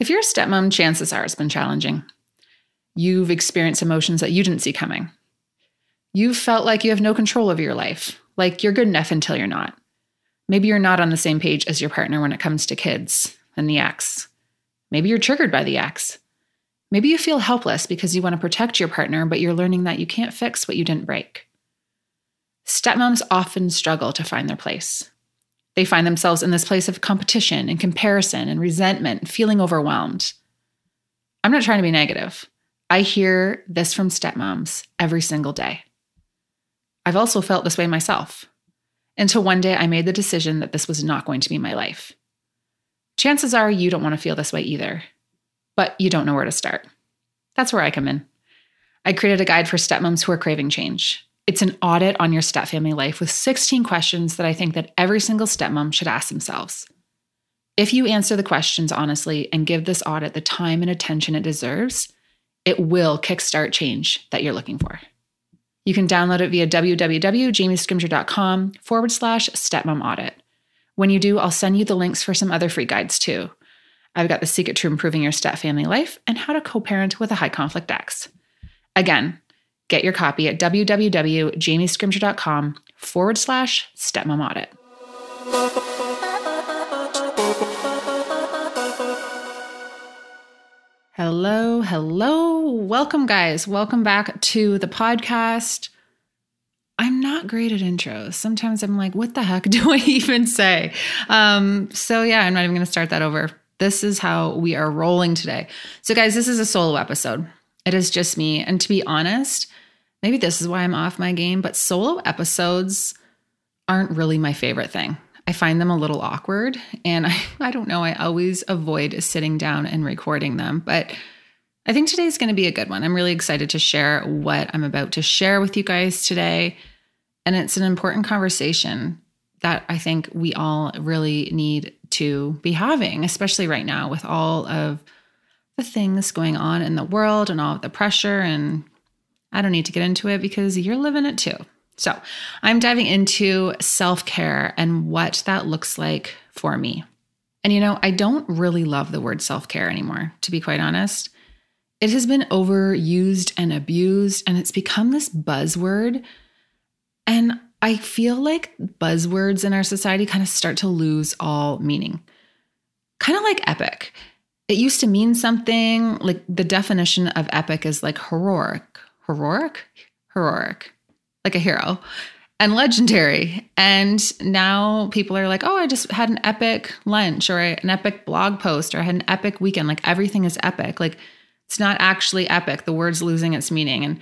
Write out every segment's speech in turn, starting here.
If you're a stepmom, chances are it's been challenging. You've experienced emotions that you didn't see coming. You've felt like you have no control over your life, like you're good enough until you're not. Maybe you're not on the same page as your partner when it comes to kids and the ex. Maybe you're triggered by the ex. Maybe you feel helpless because you want to protect your partner, but you're learning that you can't fix what you didn't break. Stepmoms often struggle to find their place. They find themselves in this place of competition and comparison and resentment, feeling overwhelmed. I'm not trying to be negative. I hear this from stepmoms every single day. I've also felt this way myself until one day I made the decision that this was not going to be my life. Chances are you don't want to feel this way either, but you don't know where to start. That's where I come in. I created a guide for stepmoms who are craving change. It's an audit on your stepfamily life with 16 questions that I think that every single stepmom should ask themselves. If you answer the questions honestly and give this audit the time and attention it deserves, it will kickstart change that you're looking for. You can download it via www.jamiescrimgeour.com forward slash stepmom audit. When you do, I'll send you the links for some other free guides too. I've got the secret to improving your step family life and how to co parent with a high conflict ex. Again, get your copy at www.jamiescrimgeour.com forward slash stepmom audit. Hello, hello. Welcome, guys. Welcome back to the podcast. I'm not great at intros. Sometimes I'm like, what the heck do I even say? Um, so, yeah, I'm not even going to start that over. This is how we are rolling today. So, guys, this is a solo episode. It is just me. And to be honest, maybe this is why I'm off my game, but solo episodes aren't really my favorite thing. I find them a little awkward. And I, I don't know, I always avoid sitting down and recording them. But I think today's going to be a good one. I'm really excited to share what I'm about to share with you guys today. And it's an important conversation that I think we all really need to be having, especially right now with all of the things going on in the world and all of the pressure. And I don't need to get into it because you're living it too. So, I'm diving into self care and what that looks like for me. And you know, I don't really love the word self care anymore, to be quite honest. It has been overused and abused, and it's become this buzzword. And I feel like buzzwords in our society kind of start to lose all meaning. Kind of like epic. It used to mean something like the definition of epic is like heroic. Heroic? Heroic like a hero and legendary. And now people are like, oh, I just had an epic lunch or an epic blog post or I had an epic weekend. Like everything is epic. Like it's not actually epic. The word's losing its meaning. And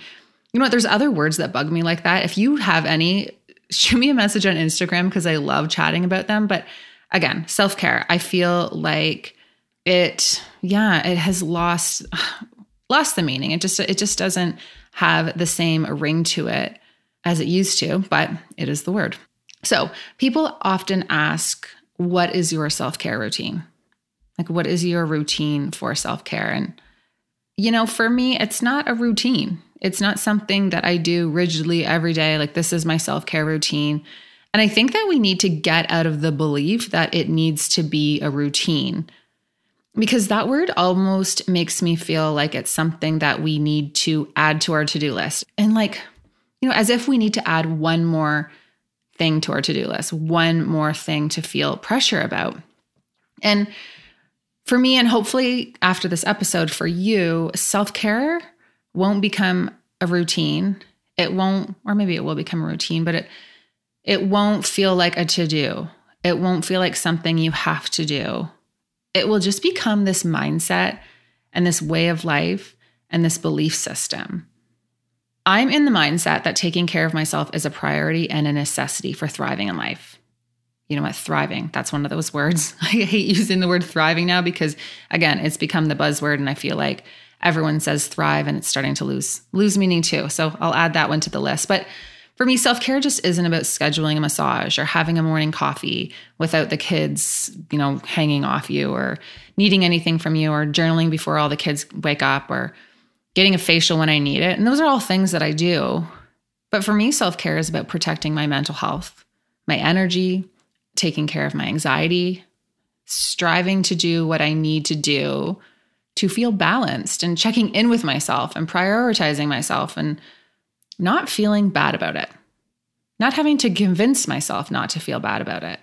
you know what? There's other words that bug me like that. If you have any, shoot me a message on Instagram because I love chatting about them. But again, self care. I feel like it, yeah, it has lost lost the meaning. It just it just doesn't have the same ring to it as it used to, but it is the word. So people often ask, What is your self care routine? Like, what is your routine for self care? And, you know, for me, it's not a routine. It's not something that I do rigidly every day. Like, this is my self care routine. And I think that we need to get out of the belief that it needs to be a routine because that word almost makes me feel like it's something that we need to add to our to do list. And like, you know, as if we need to add one more thing to our to do list, one more thing to feel pressure about. And for me, and hopefully after this episode for you, self care won't become a routine. It won't, or maybe it will become a routine, but it it won't feel like a to do. It won't feel like something you have to do. It will just become this mindset and this way of life and this belief system. I'm in the mindset that taking care of myself is a priority and a necessity for thriving in life. You know what? Thriving. That's one of those words. I hate using the word thriving now because again, it's become the buzzword and I feel like everyone says thrive and it's starting to lose lose meaning too. So I'll add that one to the list. But for me, self-care just isn't about scheduling a massage or having a morning coffee without the kids, you know, hanging off you or needing anything from you or journaling before all the kids wake up or getting a facial when I need it. And those are all things that I do. But for me, self care is about protecting my mental health, my energy, taking care of my anxiety, striving to do what I need to do to feel balanced and checking in with myself and prioritizing myself and not feeling bad about it, not having to convince myself not to feel bad about it.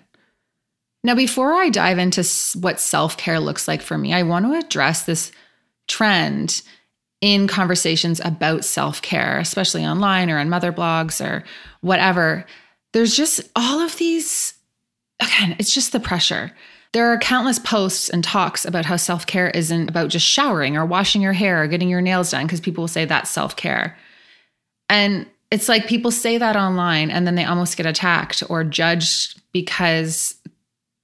Now, before I dive into what self care looks like for me, I want to address this trend in conversations about self care, especially online or on mother blogs or whatever. There's just all of these, again, it's just the pressure. There are countless posts and talks about how self care isn't about just showering or washing your hair or getting your nails done, because people will say that's self care. And it's like people say that online and then they almost get attacked or judged because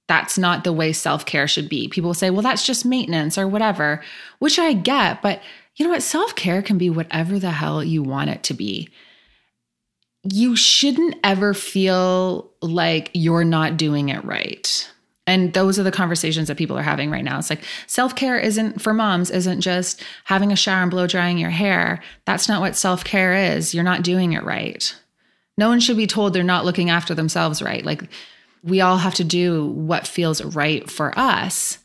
that's not the way self care should be. People say, well, that's just maintenance or whatever, which I get. But you know what? Self care can be whatever the hell you want it to be. You shouldn't ever feel like you're not doing it right. And those are the conversations that people are having right now. It's like self care isn't for moms, isn't just having a shower and blow drying your hair. That's not what self care is. You're not doing it right. No one should be told they're not looking after themselves right. Like we all have to do what feels right for us.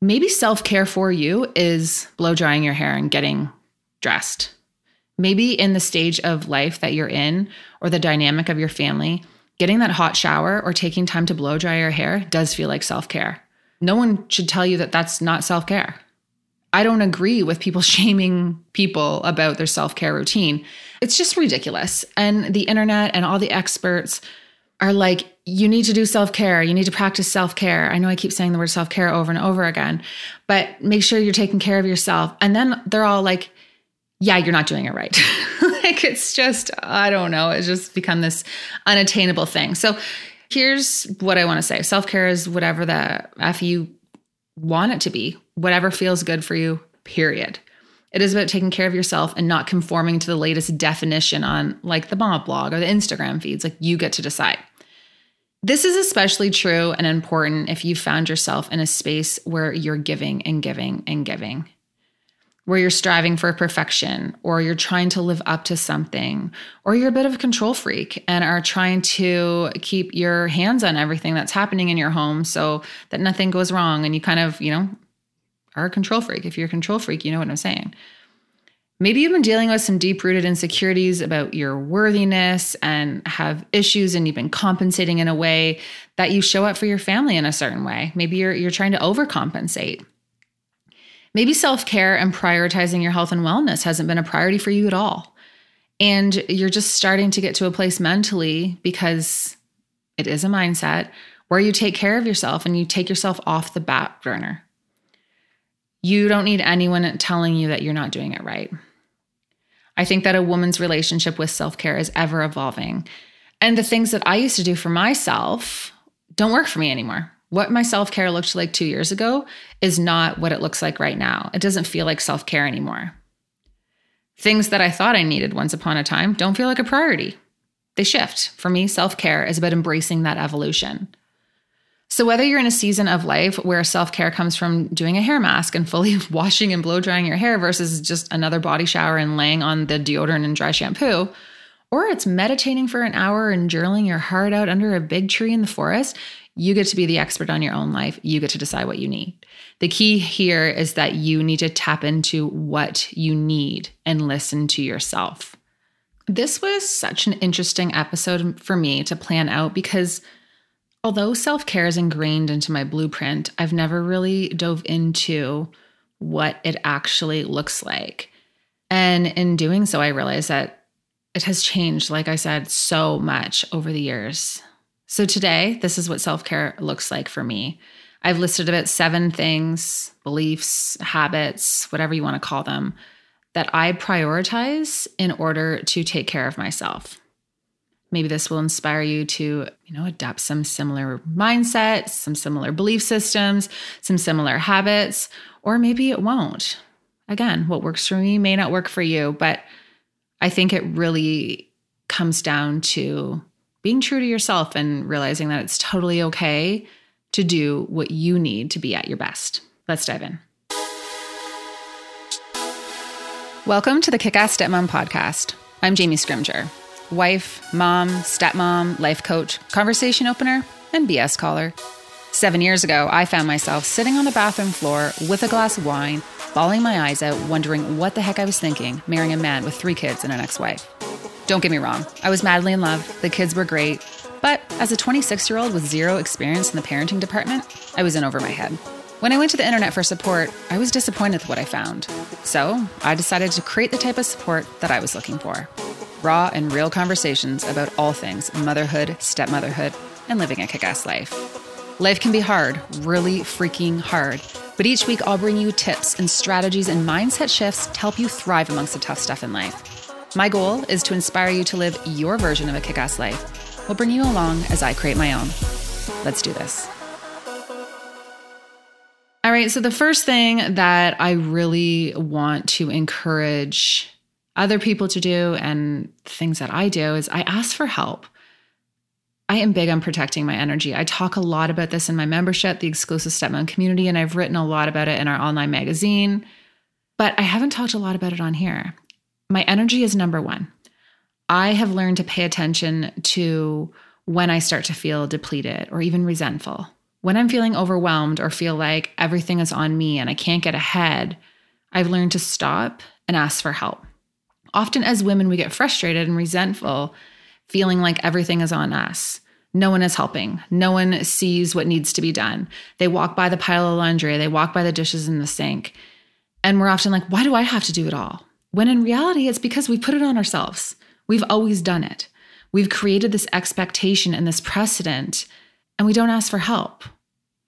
Maybe self care for you is blow drying your hair and getting dressed. Maybe in the stage of life that you're in or the dynamic of your family, getting that hot shower or taking time to blow dry your hair does feel like self care. No one should tell you that that's not self care. I don't agree with people shaming people about their self care routine. It's just ridiculous. And the internet and all the experts are like, you need to do self care. You need to practice self care. I know I keep saying the word self care over and over again, but make sure you're taking care of yourself. And then they're all like, yeah, you're not doing it right. like it's just, I don't know, it's just become this unattainable thing. So here's what I want to say self care is whatever the F you want it to be, whatever feels good for you, period. It is about taking care of yourself and not conforming to the latest definition on like the mom blog or the Instagram feeds. Like you get to decide. This is especially true and important if you found yourself in a space where you're giving and giving and giving, where you're striving for perfection, or you're trying to live up to something, or you're a bit of a control freak and are trying to keep your hands on everything that's happening in your home so that nothing goes wrong. And you kind of, you know, are a control freak. If you're a control freak, you know what I'm saying. Maybe you've been dealing with some deep rooted insecurities about your worthiness and have issues and you've been compensating in a way that you show up for your family in a certain way. Maybe you're you're trying to overcompensate. Maybe self-care and prioritizing your health and wellness hasn't been a priority for you at all. And you're just starting to get to a place mentally because it is a mindset where you take care of yourself and you take yourself off the back burner. You don't need anyone telling you that you're not doing it right. I think that a woman's relationship with self care is ever evolving. And the things that I used to do for myself don't work for me anymore. What my self care looked like two years ago is not what it looks like right now. It doesn't feel like self care anymore. Things that I thought I needed once upon a time don't feel like a priority. They shift. For me, self care is about embracing that evolution. So, whether you're in a season of life where self care comes from doing a hair mask and fully washing and blow drying your hair versus just another body shower and laying on the deodorant and dry shampoo, or it's meditating for an hour and journaling your heart out under a big tree in the forest, you get to be the expert on your own life. You get to decide what you need. The key here is that you need to tap into what you need and listen to yourself. This was such an interesting episode for me to plan out because although self care is ingrained into my blueprint, I've never really dove into what it actually looks like. And in doing so, I realized that it has changed, like I said, so much over the years. So today, this is what self care looks like for me. I've listed about seven things, beliefs, habits, whatever you want to call them, that I prioritize in order to take care of myself. Maybe this will inspire you to, you know, adopt some similar mindsets, some similar belief systems, some similar habits, or maybe it won't. Again, what works for me may not work for you, but I think it really comes down to being true to yourself and realizing that it's totally okay to do what you need to be at your best. Let's dive in. Welcome to the Kick Ass Stepmom Podcast. I'm Jamie Scrimgeour wife, mom, stepmom, life coach, conversation opener, and BS caller. Seven years ago, I found myself sitting on the bathroom floor with a glass of wine, bawling my eyes out, wondering what the heck I was thinking, marrying a man with three kids and an ex wife. Don't get me wrong, I was madly in love, the kids were great, but as a 26 year old with zero experience in the parenting department, I was in over my head. When I went to the internet for support, I was disappointed with what I found. So I decided to create the type of support that I was looking for raw and real conversations about all things motherhood, stepmotherhood, and living a kick ass life. Life can be hard, really freaking hard. But each week, I'll bring you tips and strategies and mindset shifts to help you thrive amongst the tough stuff in life. My goal is to inspire you to live your version of a kick ass life. We'll bring you along as I create my own. Let's do this. All right, so the first thing that I really want to encourage other people to do and things that I do is I ask for help. I am big on protecting my energy. I talk a lot about this in my membership, the exclusive stepmom community, and I've written a lot about it in our online magazine, but I haven't talked a lot about it on here. My energy is number one. I have learned to pay attention to when I start to feel depleted or even resentful. When I'm feeling overwhelmed or feel like everything is on me and I can't get ahead, I've learned to stop and ask for help. Often, as women, we get frustrated and resentful, feeling like everything is on us. No one is helping. No one sees what needs to be done. They walk by the pile of laundry, they walk by the dishes in the sink. And we're often like, why do I have to do it all? When in reality, it's because we put it on ourselves. We've always done it. We've created this expectation and this precedent, and we don't ask for help.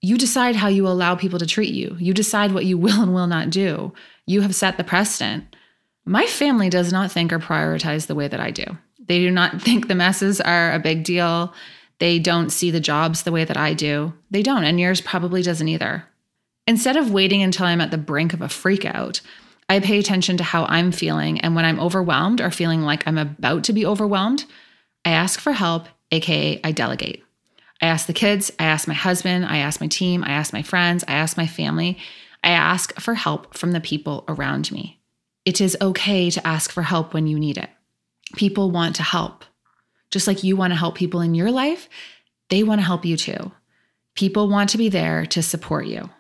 You decide how you allow people to treat you. You decide what you will and will not do. You have set the precedent. My family does not think or prioritize the way that I do. They do not think the messes are a big deal. They don't see the jobs the way that I do. They don't, and yours probably doesn't either. Instead of waiting until I'm at the brink of a freak out, I pay attention to how I'm feeling. And when I'm overwhelmed or feeling like I'm about to be overwhelmed, I ask for help, AKA, I delegate. I ask the kids, I ask my husband, I ask my team, I ask my friends, I ask my family. I ask for help from the people around me. It is okay to ask for help when you need it. People want to help. Just like you want to help people in your life, they want to help you too. People want to be there to support you.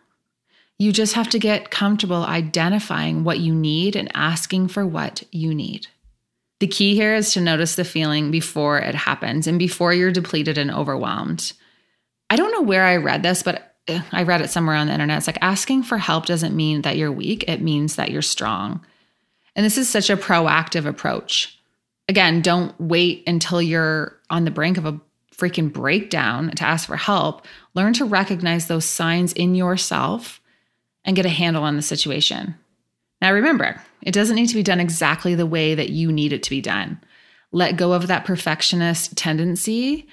You just have to get comfortable identifying what you need and asking for what you need. The key here is to notice the feeling before it happens and before you're depleted and overwhelmed. I don't know where I read this, but eh, I read it somewhere on the internet. It's like asking for help doesn't mean that you're weak, it means that you're strong. And this is such a proactive approach. Again, don't wait until you're on the brink of a freaking breakdown to ask for help. Learn to recognize those signs in yourself and get a handle on the situation. Now, remember, it doesn't need to be done exactly the way that you need it to be done. Let go of that perfectionist tendency.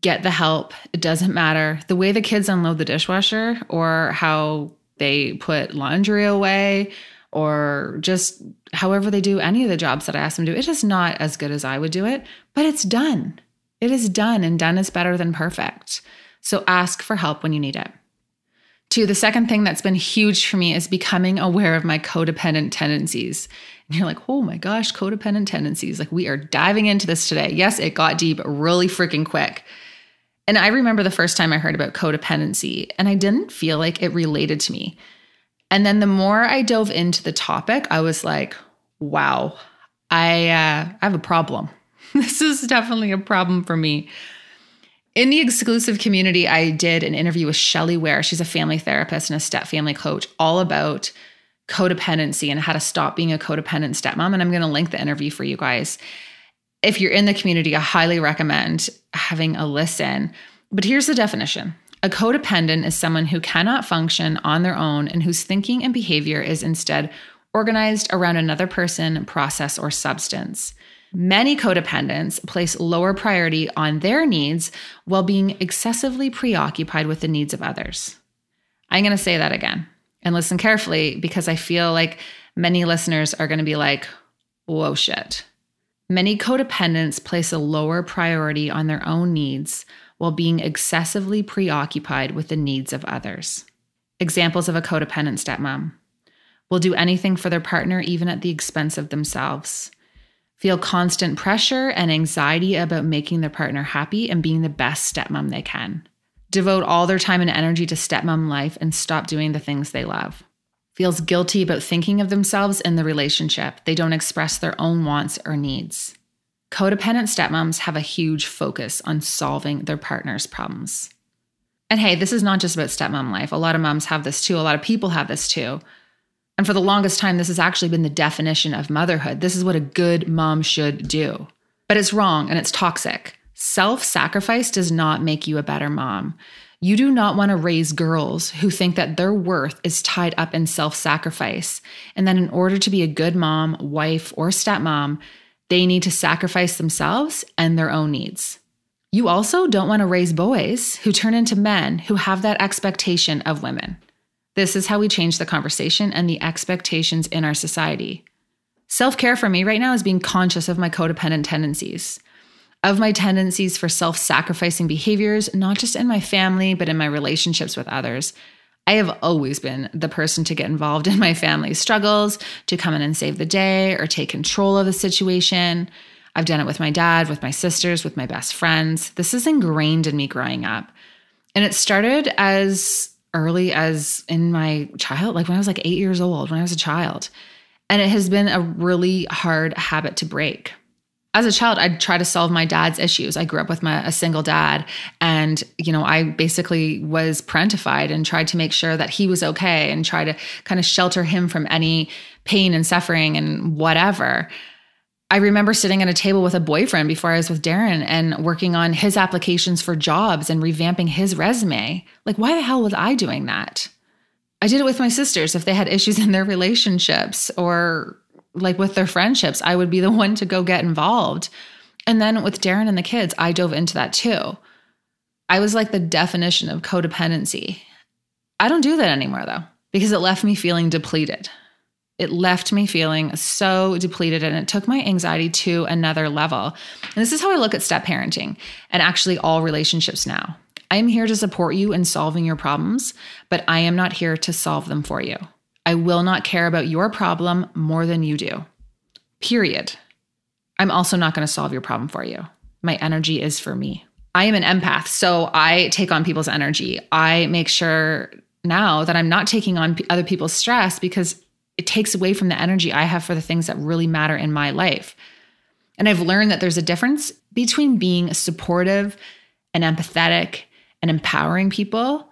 Get the help. It doesn't matter. The way the kids unload the dishwasher or how they put laundry away or just however they do any of the jobs that I ask them to do, it is not as good as I would do it, but it's done. It is done, and done is better than perfect. So ask for help when you need it. Two, the second thing that's been huge for me is becoming aware of my codependent tendencies. And you're like, oh my gosh, codependent tendencies. Like, we are diving into this today. Yes, it got deep really freaking quick. And I remember the first time I heard about codependency, and I didn't feel like it related to me. And then the more I dove into the topic, I was like, wow, I, uh, I have a problem. this is definitely a problem for me. In the exclusive community, I did an interview with Shelly Ware. She's a family therapist and a step family coach, all about codependency and how to stop being a codependent stepmom. And I'm going to link the interview for you guys. If you're in the community, I highly recommend having a listen. But here's the definition a codependent is someone who cannot function on their own and whose thinking and behavior is instead organized around another person, process, or substance. Many codependents place lower priority on their needs while being excessively preoccupied with the needs of others. I'm going to say that again and listen carefully because I feel like many listeners are going to be like, whoa, shit. Many codependents place a lower priority on their own needs while being excessively preoccupied with the needs of others. Examples of a codependent stepmom will do anything for their partner, even at the expense of themselves. Feel constant pressure and anxiety about making their partner happy and being the best stepmom they can. devote all their time and energy to stepmom life and stop doing the things they love. Feels guilty about thinking of themselves in the relationship. They don't express their own wants or needs. Codependent stepmoms have a huge focus on solving their partner's problems. And hey, this is not just about stepmom life. A lot of moms have this too. A lot of people have this too. And for the longest time, this has actually been the definition of motherhood. This is what a good mom should do. But it's wrong and it's toxic. Self sacrifice does not make you a better mom. You do not want to raise girls who think that their worth is tied up in self sacrifice, and that in order to be a good mom, wife, or stepmom, they need to sacrifice themselves and their own needs. You also don't want to raise boys who turn into men who have that expectation of women. This is how we change the conversation and the expectations in our society. Self care for me right now is being conscious of my codependent tendencies of my tendencies for self sacrificing behaviors, not just in my family, but in my relationships with others. I have always been the person to get involved in my family's struggles, to come in and save the day or take control of the situation. I've done it with my dad, with my sisters, with my best friends. This is ingrained in me growing up. And it started as early as in my child, like when I was like eight years old, when I was a child. And it has been a really hard habit to break as a child, I'd try to solve my dad's issues. I grew up with my, a single dad, and you know, I basically was parentified and tried to make sure that he was okay and try to kind of shelter him from any pain and suffering and whatever. I remember sitting at a table with a boyfriend before I was with Darren and working on his applications for jobs and revamping his resume. Like, why the hell was I doing that? I did it with my sisters if they had issues in their relationships or like with their friendships, I would be the one to go get involved. And then with Darren and the kids, I dove into that too. I was like the definition of codependency. I don't do that anymore though, because it left me feeling depleted. It left me feeling so depleted and it took my anxiety to another level. And this is how I look at step parenting and actually all relationships now. I am here to support you in solving your problems, but I am not here to solve them for you. I will not care about your problem more than you do. Period. I'm also not going to solve your problem for you. My energy is for me. I am an empath, so I take on people's energy. I make sure now that I'm not taking on other people's stress because it takes away from the energy I have for the things that really matter in my life. And I've learned that there's a difference between being supportive and empathetic and empowering people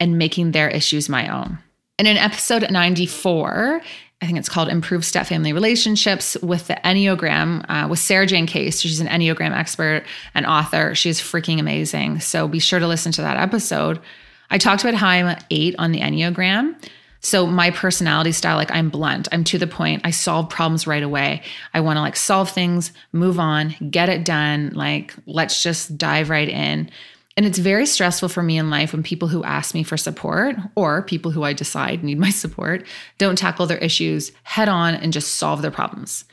and making their issues my own. And in episode 94, I think it's called Improve Step Family Relationships with the Enneagram uh, with Sarah Jane Case. She's an Enneagram expert and author. She's freaking amazing. So be sure to listen to that episode. I talked about how I'm eight on the Enneagram. So my personality style, like I'm blunt, I'm to the point. I solve problems right away. I want to like solve things, move on, get it done. Like let's just dive right in. And it's very stressful for me in life when people who ask me for support or people who I decide need my support don't tackle their issues head on and just solve their problems.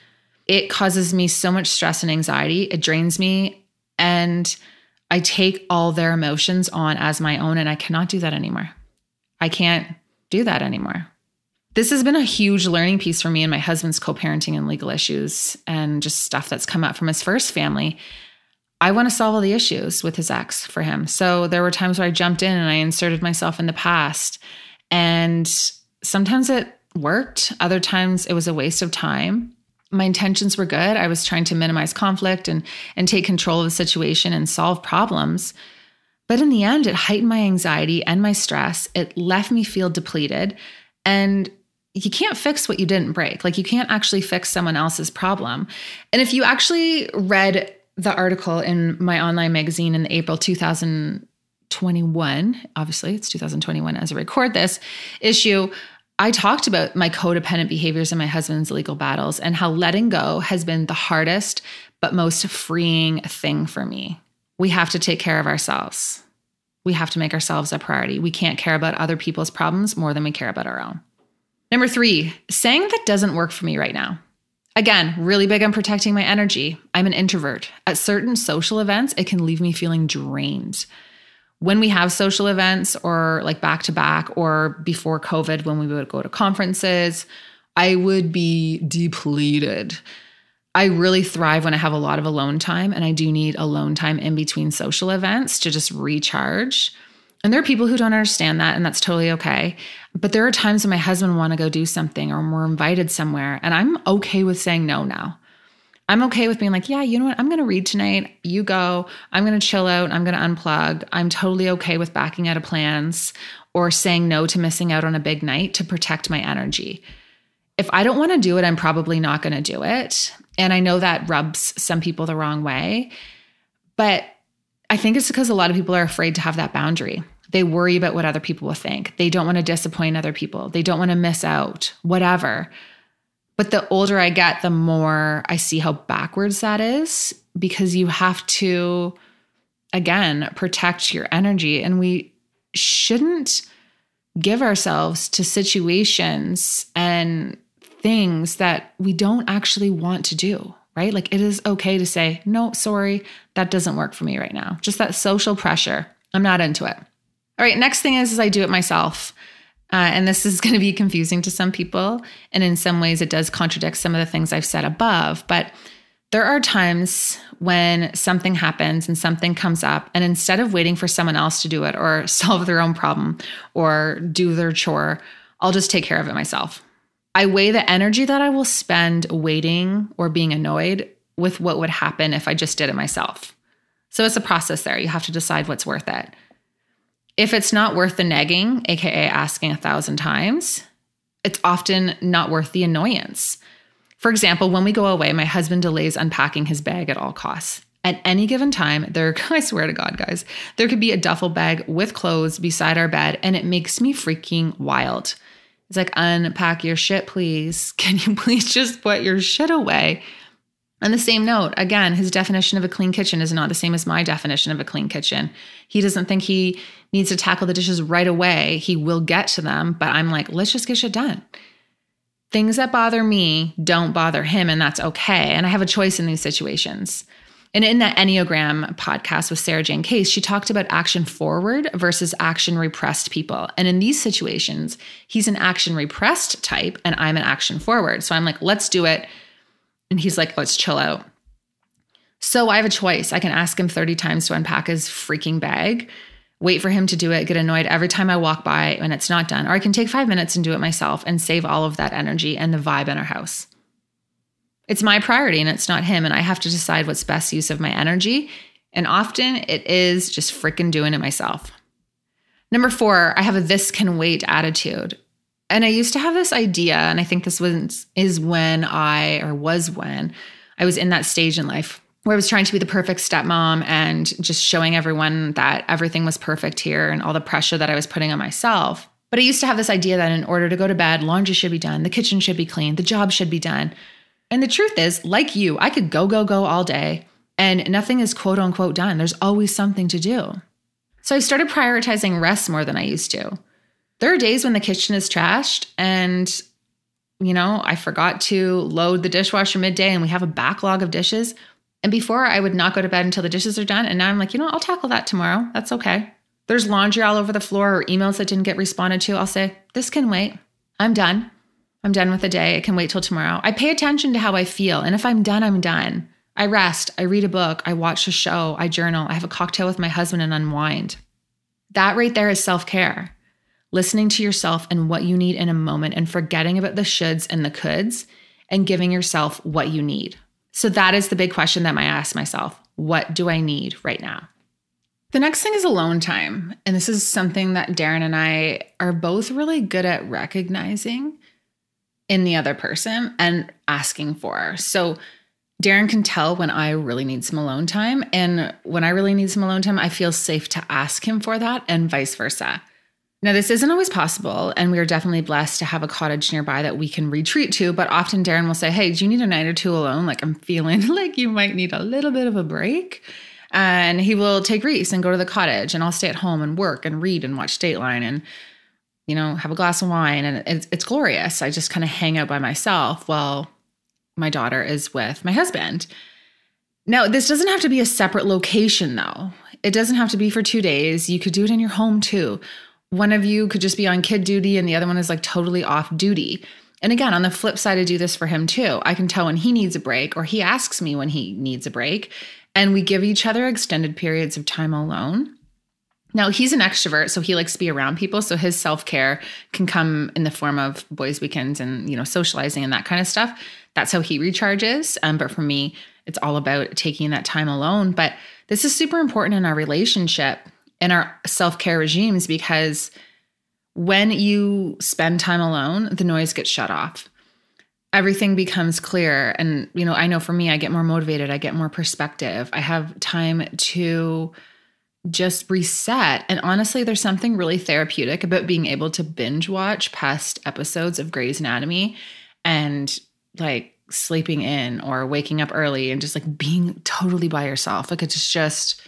It causes me so much stress and anxiety. It drains me. And I take all their emotions on as my own. And I cannot do that anymore. I can't do that anymore. This has been a huge learning piece for me and my husband's co parenting and legal issues and just stuff that's come up from his first family I want to solve all the issues with his ex for him. So there were times where I jumped in and I inserted myself in the past. And sometimes it worked, other times it was a waste of time. My intentions were good. I was trying to minimize conflict and and take control of the situation and solve problems. But in the end, it heightened my anxiety and my stress. It left me feel depleted. And you can't fix what you didn't break. Like you can't actually fix someone else's problem. And if you actually read the article in my online magazine in April 2021, obviously it's 2021 as I record this issue, I talked about my codependent behaviors and my husband's legal battles and how letting go has been the hardest but most freeing thing for me. We have to take care of ourselves. We have to make ourselves a priority. We can't care about other people's problems more than we care about our own. Number three, saying that doesn't work for me right now. Again, really big on protecting my energy. I'm an introvert. At certain social events, it can leave me feeling drained. When we have social events or like back to back or before COVID, when we would go to conferences, I would be depleted. I really thrive when I have a lot of alone time, and I do need alone time in between social events to just recharge. And there are people who don't understand that, and that's totally okay. But there are times when my husband want to go do something or we're invited somewhere, and I'm okay with saying no now. I'm okay with being like, yeah, you know what? I'm going to read tonight. You go. I'm going to chill out. I'm going to unplug. I'm totally okay with backing out of plans or saying no to missing out on a big night to protect my energy. If I don't want to do it, I'm probably not going to do it. And I know that rubs some people the wrong way. But I think it's because a lot of people are afraid to have that boundary. They worry about what other people will think. They don't want to disappoint other people. They don't want to miss out, whatever. But the older I get, the more I see how backwards that is because you have to, again, protect your energy. And we shouldn't give ourselves to situations and things that we don't actually want to do, right? Like it is okay to say, no, sorry, that doesn't work for me right now. Just that social pressure. I'm not into it. All right, next thing is, is I do it myself. Uh, and this is going to be confusing to some people. And in some ways, it does contradict some of the things I've said above. But there are times when something happens and something comes up, and instead of waiting for someone else to do it or solve their own problem or do their chore, I'll just take care of it myself. I weigh the energy that I will spend waiting or being annoyed with what would happen if I just did it myself. So it's a process there. You have to decide what's worth it. If it's not worth the nagging, AKA asking a thousand times, it's often not worth the annoyance. For example, when we go away, my husband delays unpacking his bag at all costs. At any given time, there, I swear to God, guys, there could be a duffel bag with clothes beside our bed, and it makes me freaking wild. It's like, unpack your shit, please. Can you please just put your shit away? On the same note, again, his definition of a clean kitchen is not the same as my definition of a clean kitchen. He doesn't think he needs to tackle the dishes right away. He will get to them, but I'm like, let's just get shit done. Things that bother me don't bother him, and that's okay. And I have a choice in these situations. And in that Enneagram podcast with Sarah Jane Case, she talked about action forward versus action repressed people. And in these situations, he's an action repressed type, and I'm an action forward. So I'm like, let's do it and he's like, oh, let's chill out. So I have a choice. I can ask him 30 times to unpack his freaking bag, wait for him to do it, get annoyed every time I walk by and it's not done. Or I can take five minutes and do it myself and save all of that energy and the vibe in our house. It's my priority and it's not him. And I have to decide what's best use of my energy. And often it is just freaking doing it myself. Number four, I have a this can wait attitude. And I used to have this idea, and I think this was is when I or was when I was in that stage in life where I was trying to be the perfect stepmom and just showing everyone that everything was perfect here and all the pressure that I was putting on myself. But I used to have this idea that in order to go to bed, laundry should be done, the kitchen should be clean, the job should be done. And the truth is, like you, I could go, go, go all day and nothing is quote unquote done. There's always something to do. So I started prioritizing rest more than I used to there are days when the kitchen is trashed and you know, I forgot to load the dishwasher midday and we have a backlog of dishes. And before I would not go to bed until the dishes are done. And now I'm like, you know, I'll tackle that tomorrow. That's okay. There's laundry all over the floor or emails that didn't get responded to. I'll say, this can wait. I'm done. I'm done with the day. It can wait till tomorrow. I pay attention to how I feel. And if I'm done, I'm done. I rest. I read a book. I watch a show. I journal. I have a cocktail with my husband and unwind. That right there is self care listening to yourself and what you need in a moment and forgetting about the shoulds and the coulds and giving yourself what you need. So that is the big question that I ask myself. What do I need right now? The next thing is alone time. And this is something that Darren and I are both really good at recognizing in the other person and asking for. So Darren can tell when I really need some alone time. And when I really need some alone time, I feel safe to ask him for that and vice versa. Now, this isn't always possible, and we are definitely blessed to have a cottage nearby that we can retreat to. But often Darren will say, Hey, do you need a night or two alone? Like, I'm feeling like you might need a little bit of a break. And he will take Reese and go to the cottage, and I'll stay at home and work and read and watch Dateline and, you know, have a glass of wine. And it's, it's glorious. I just kind of hang out by myself while my daughter is with my husband. Now, this doesn't have to be a separate location, though. It doesn't have to be for two days. You could do it in your home too one of you could just be on kid duty and the other one is like totally off duty. And again, on the flip side, I do this for him too. I can tell when he needs a break or he asks me when he needs a break. And we give each other extended periods of time alone. Now he's an extrovert, so he likes to be around people. So his self care can come in the form of boys' weekends and you know socializing and that kind of stuff. That's how he recharges. Um, but for me, it's all about taking that time alone. But this is super important in our relationship in our self care regimes because when you spend time alone, the noise gets shut off. Everything becomes clear. And, you know, I know for me, I get more motivated, I get more perspective, I have time to just reset. And honestly, there's something really therapeutic about being able to binge watch past episodes of Grey's Anatomy and like sleeping in or waking up early and just like being totally by yourself. Like it's just,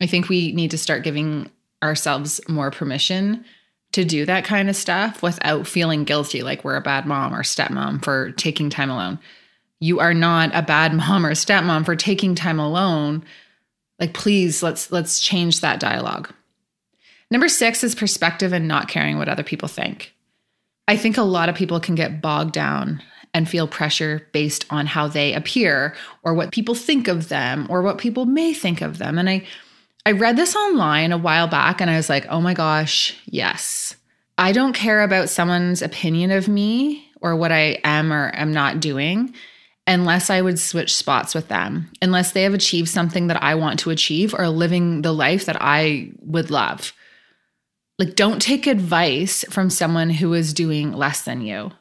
I think we need to start giving ourselves more permission to do that kind of stuff without feeling guilty like we're a bad mom or stepmom for taking time alone. You are not a bad mom or stepmom for taking time alone like please let's let's change that dialogue. Number 6 is perspective and not caring what other people think. I think a lot of people can get bogged down and feel pressure based on how they appear or what people think of them or what people may think of them. And I I read this online a while back and I was like, "Oh my gosh, yes. I don't care about someone's opinion of me or what I am or am not doing unless I would switch spots with them, unless they have achieved something that I want to achieve or living the life that I would love. Like, don't take advice from someone who is doing less than you.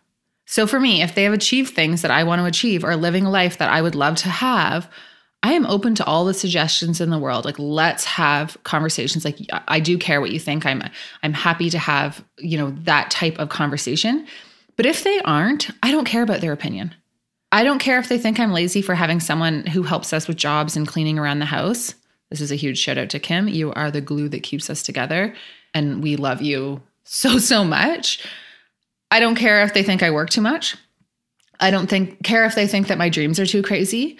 So, for me, if they have achieved things that I want to achieve or living a life that I would love to have, I am open to all the suggestions in the world. Like let's have conversations. Like I do care what you think. I'm I'm happy to have, you know, that type of conversation. But if they aren't, I don't care about their opinion. I don't care if they think I'm lazy for having someone who helps us with jobs and cleaning around the house. This is a huge shout out to Kim. You are the glue that keeps us together. And we love you so, so much. I don't care if they think I work too much. I don't think care if they think that my dreams are too crazy.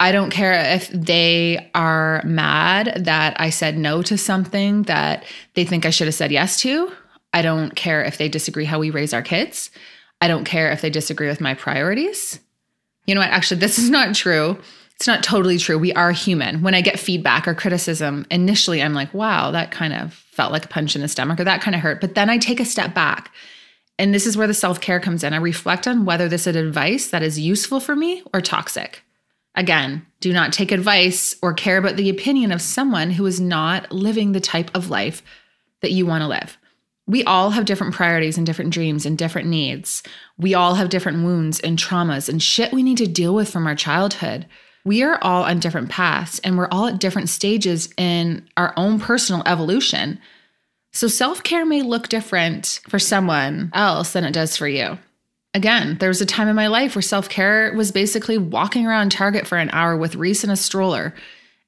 I don't care if they are mad that I said no to something that they think I should have said yes to. I don't care if they disagree how we raise our kids. I don't care if they disagree with my priorities you know what? Actually, this is not true. It's not totally true. We are human. When I get feedback or criticism, initially I'm like, wow, that kind of felt like a punch in the stomach or that kind of hurt. But then I take a step back. And this is where the self care comes in. I reflect on whether this is advice that is useful for me or toxic. Again, do not take advice or care about the opinion of someone who is not living the type of life that you want to live we all have different priorities and different dreams and different needs. We all have different wounds and traumas and shit we need to deal with from our childhood. We are all on different paths and we're all at different stages in our own personal evolution. So self care may look different for someone else than it does for you. Again, there was a time in my life where self care was basically walking around Target for an hour with Reese in a stroller.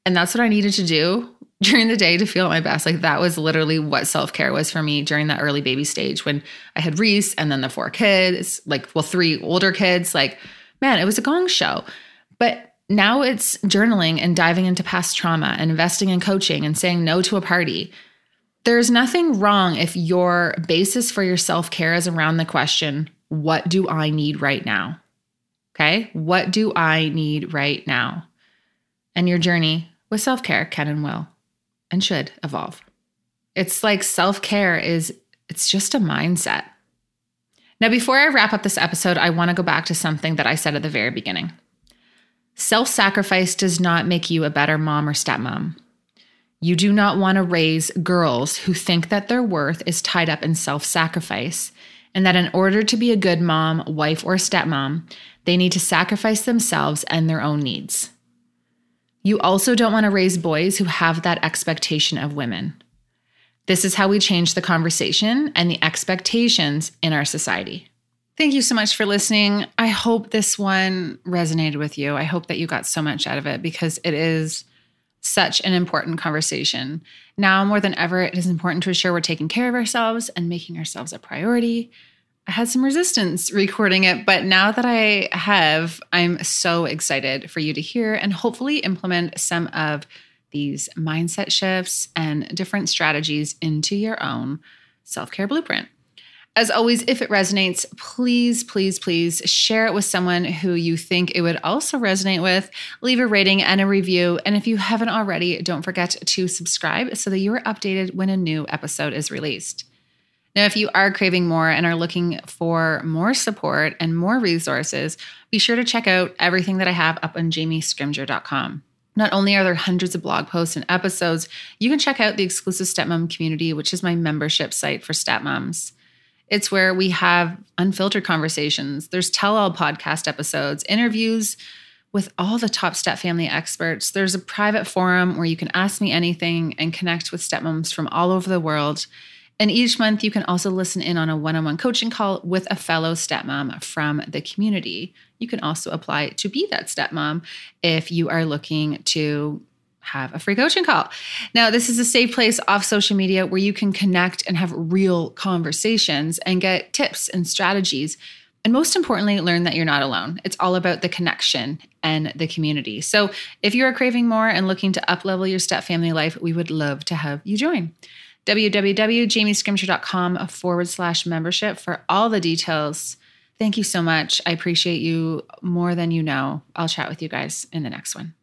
And that's what I needed to do during the day to feel my best. Like that was literally what self care was for me during that early baby stage when I had Reese and then the four kids, like, well, three older kids. Like, man, it was a gong show. But now it's journaling and diving into past trauma and investing in coaching and saying no to a party. There's nothing wrong if your basis for your self care is around the question, what do I need right now? Okay. What do I need right now? And your journey with self care can and will and should evolve. It's like self care is, it's just a mindset. Now, before I wrap up this episode, I want to go back to something that I said at the very beginning. Self sacrifice does not make you a better mom or stepmom. You do not want to raise girls who think that their worth is tied up in self sacrifice and that in order to be a good mom, wife, or stepmom, they need to sacrifice themselves and their own needs. You also don't want to raise boys who have that expectation of women. This is how we change the conversation and the expectations in our society. Thank you so much for listening. I hope this one resonated with you. I hope that you got so much out of it because it is such an important conversation. Now more than ever, it is important to ensure we're taking care of ourselves and making ourselves a priority I had some resistance recording it, but now that I have, I'm so excited for you to hear and hopefully implement some of these mindset shifts and different strategies into your own self care blueprint. As always, if it resonates, please, please, please share it with someone who you think it would also resonate with. Leave a rating and a review. And if you haven't already, don't forget to subscribe so that you are updated when a new episode is released. Now, if you are craving more and are looking for more support and more resources, be sure to check out everything that I have up on jamiescrimgeour.com. Not only are there hundreds of blog posts and episodes, you can check out the exclusive stepmom community, which is my membership site for stepmoms. It's where we have unfiltered conversations. There's tell all podcast episodes, interviews with all the top step family experts. There's a private forum where you can ask me anything and connect with stepmoms from all over the world. And each month, you can also listen in on a one on one coaching call with a fellow stepmom from the community. You can also apply to be that stepmom if you are looking to have a free coaching call. Now, this is a safe place off social media where you can connect and have real conversations and get tips and strategies. And most importantly, learn that you're not alone. It's all about the connection and the community. So, if you are craving more and looking to uplevel your step family life, we would love to have you join www.jamiescrimgeour.com forward slash membership for all the details. Thank you so much. I appreciate you more than you know. I'll chat with you guys in the next one.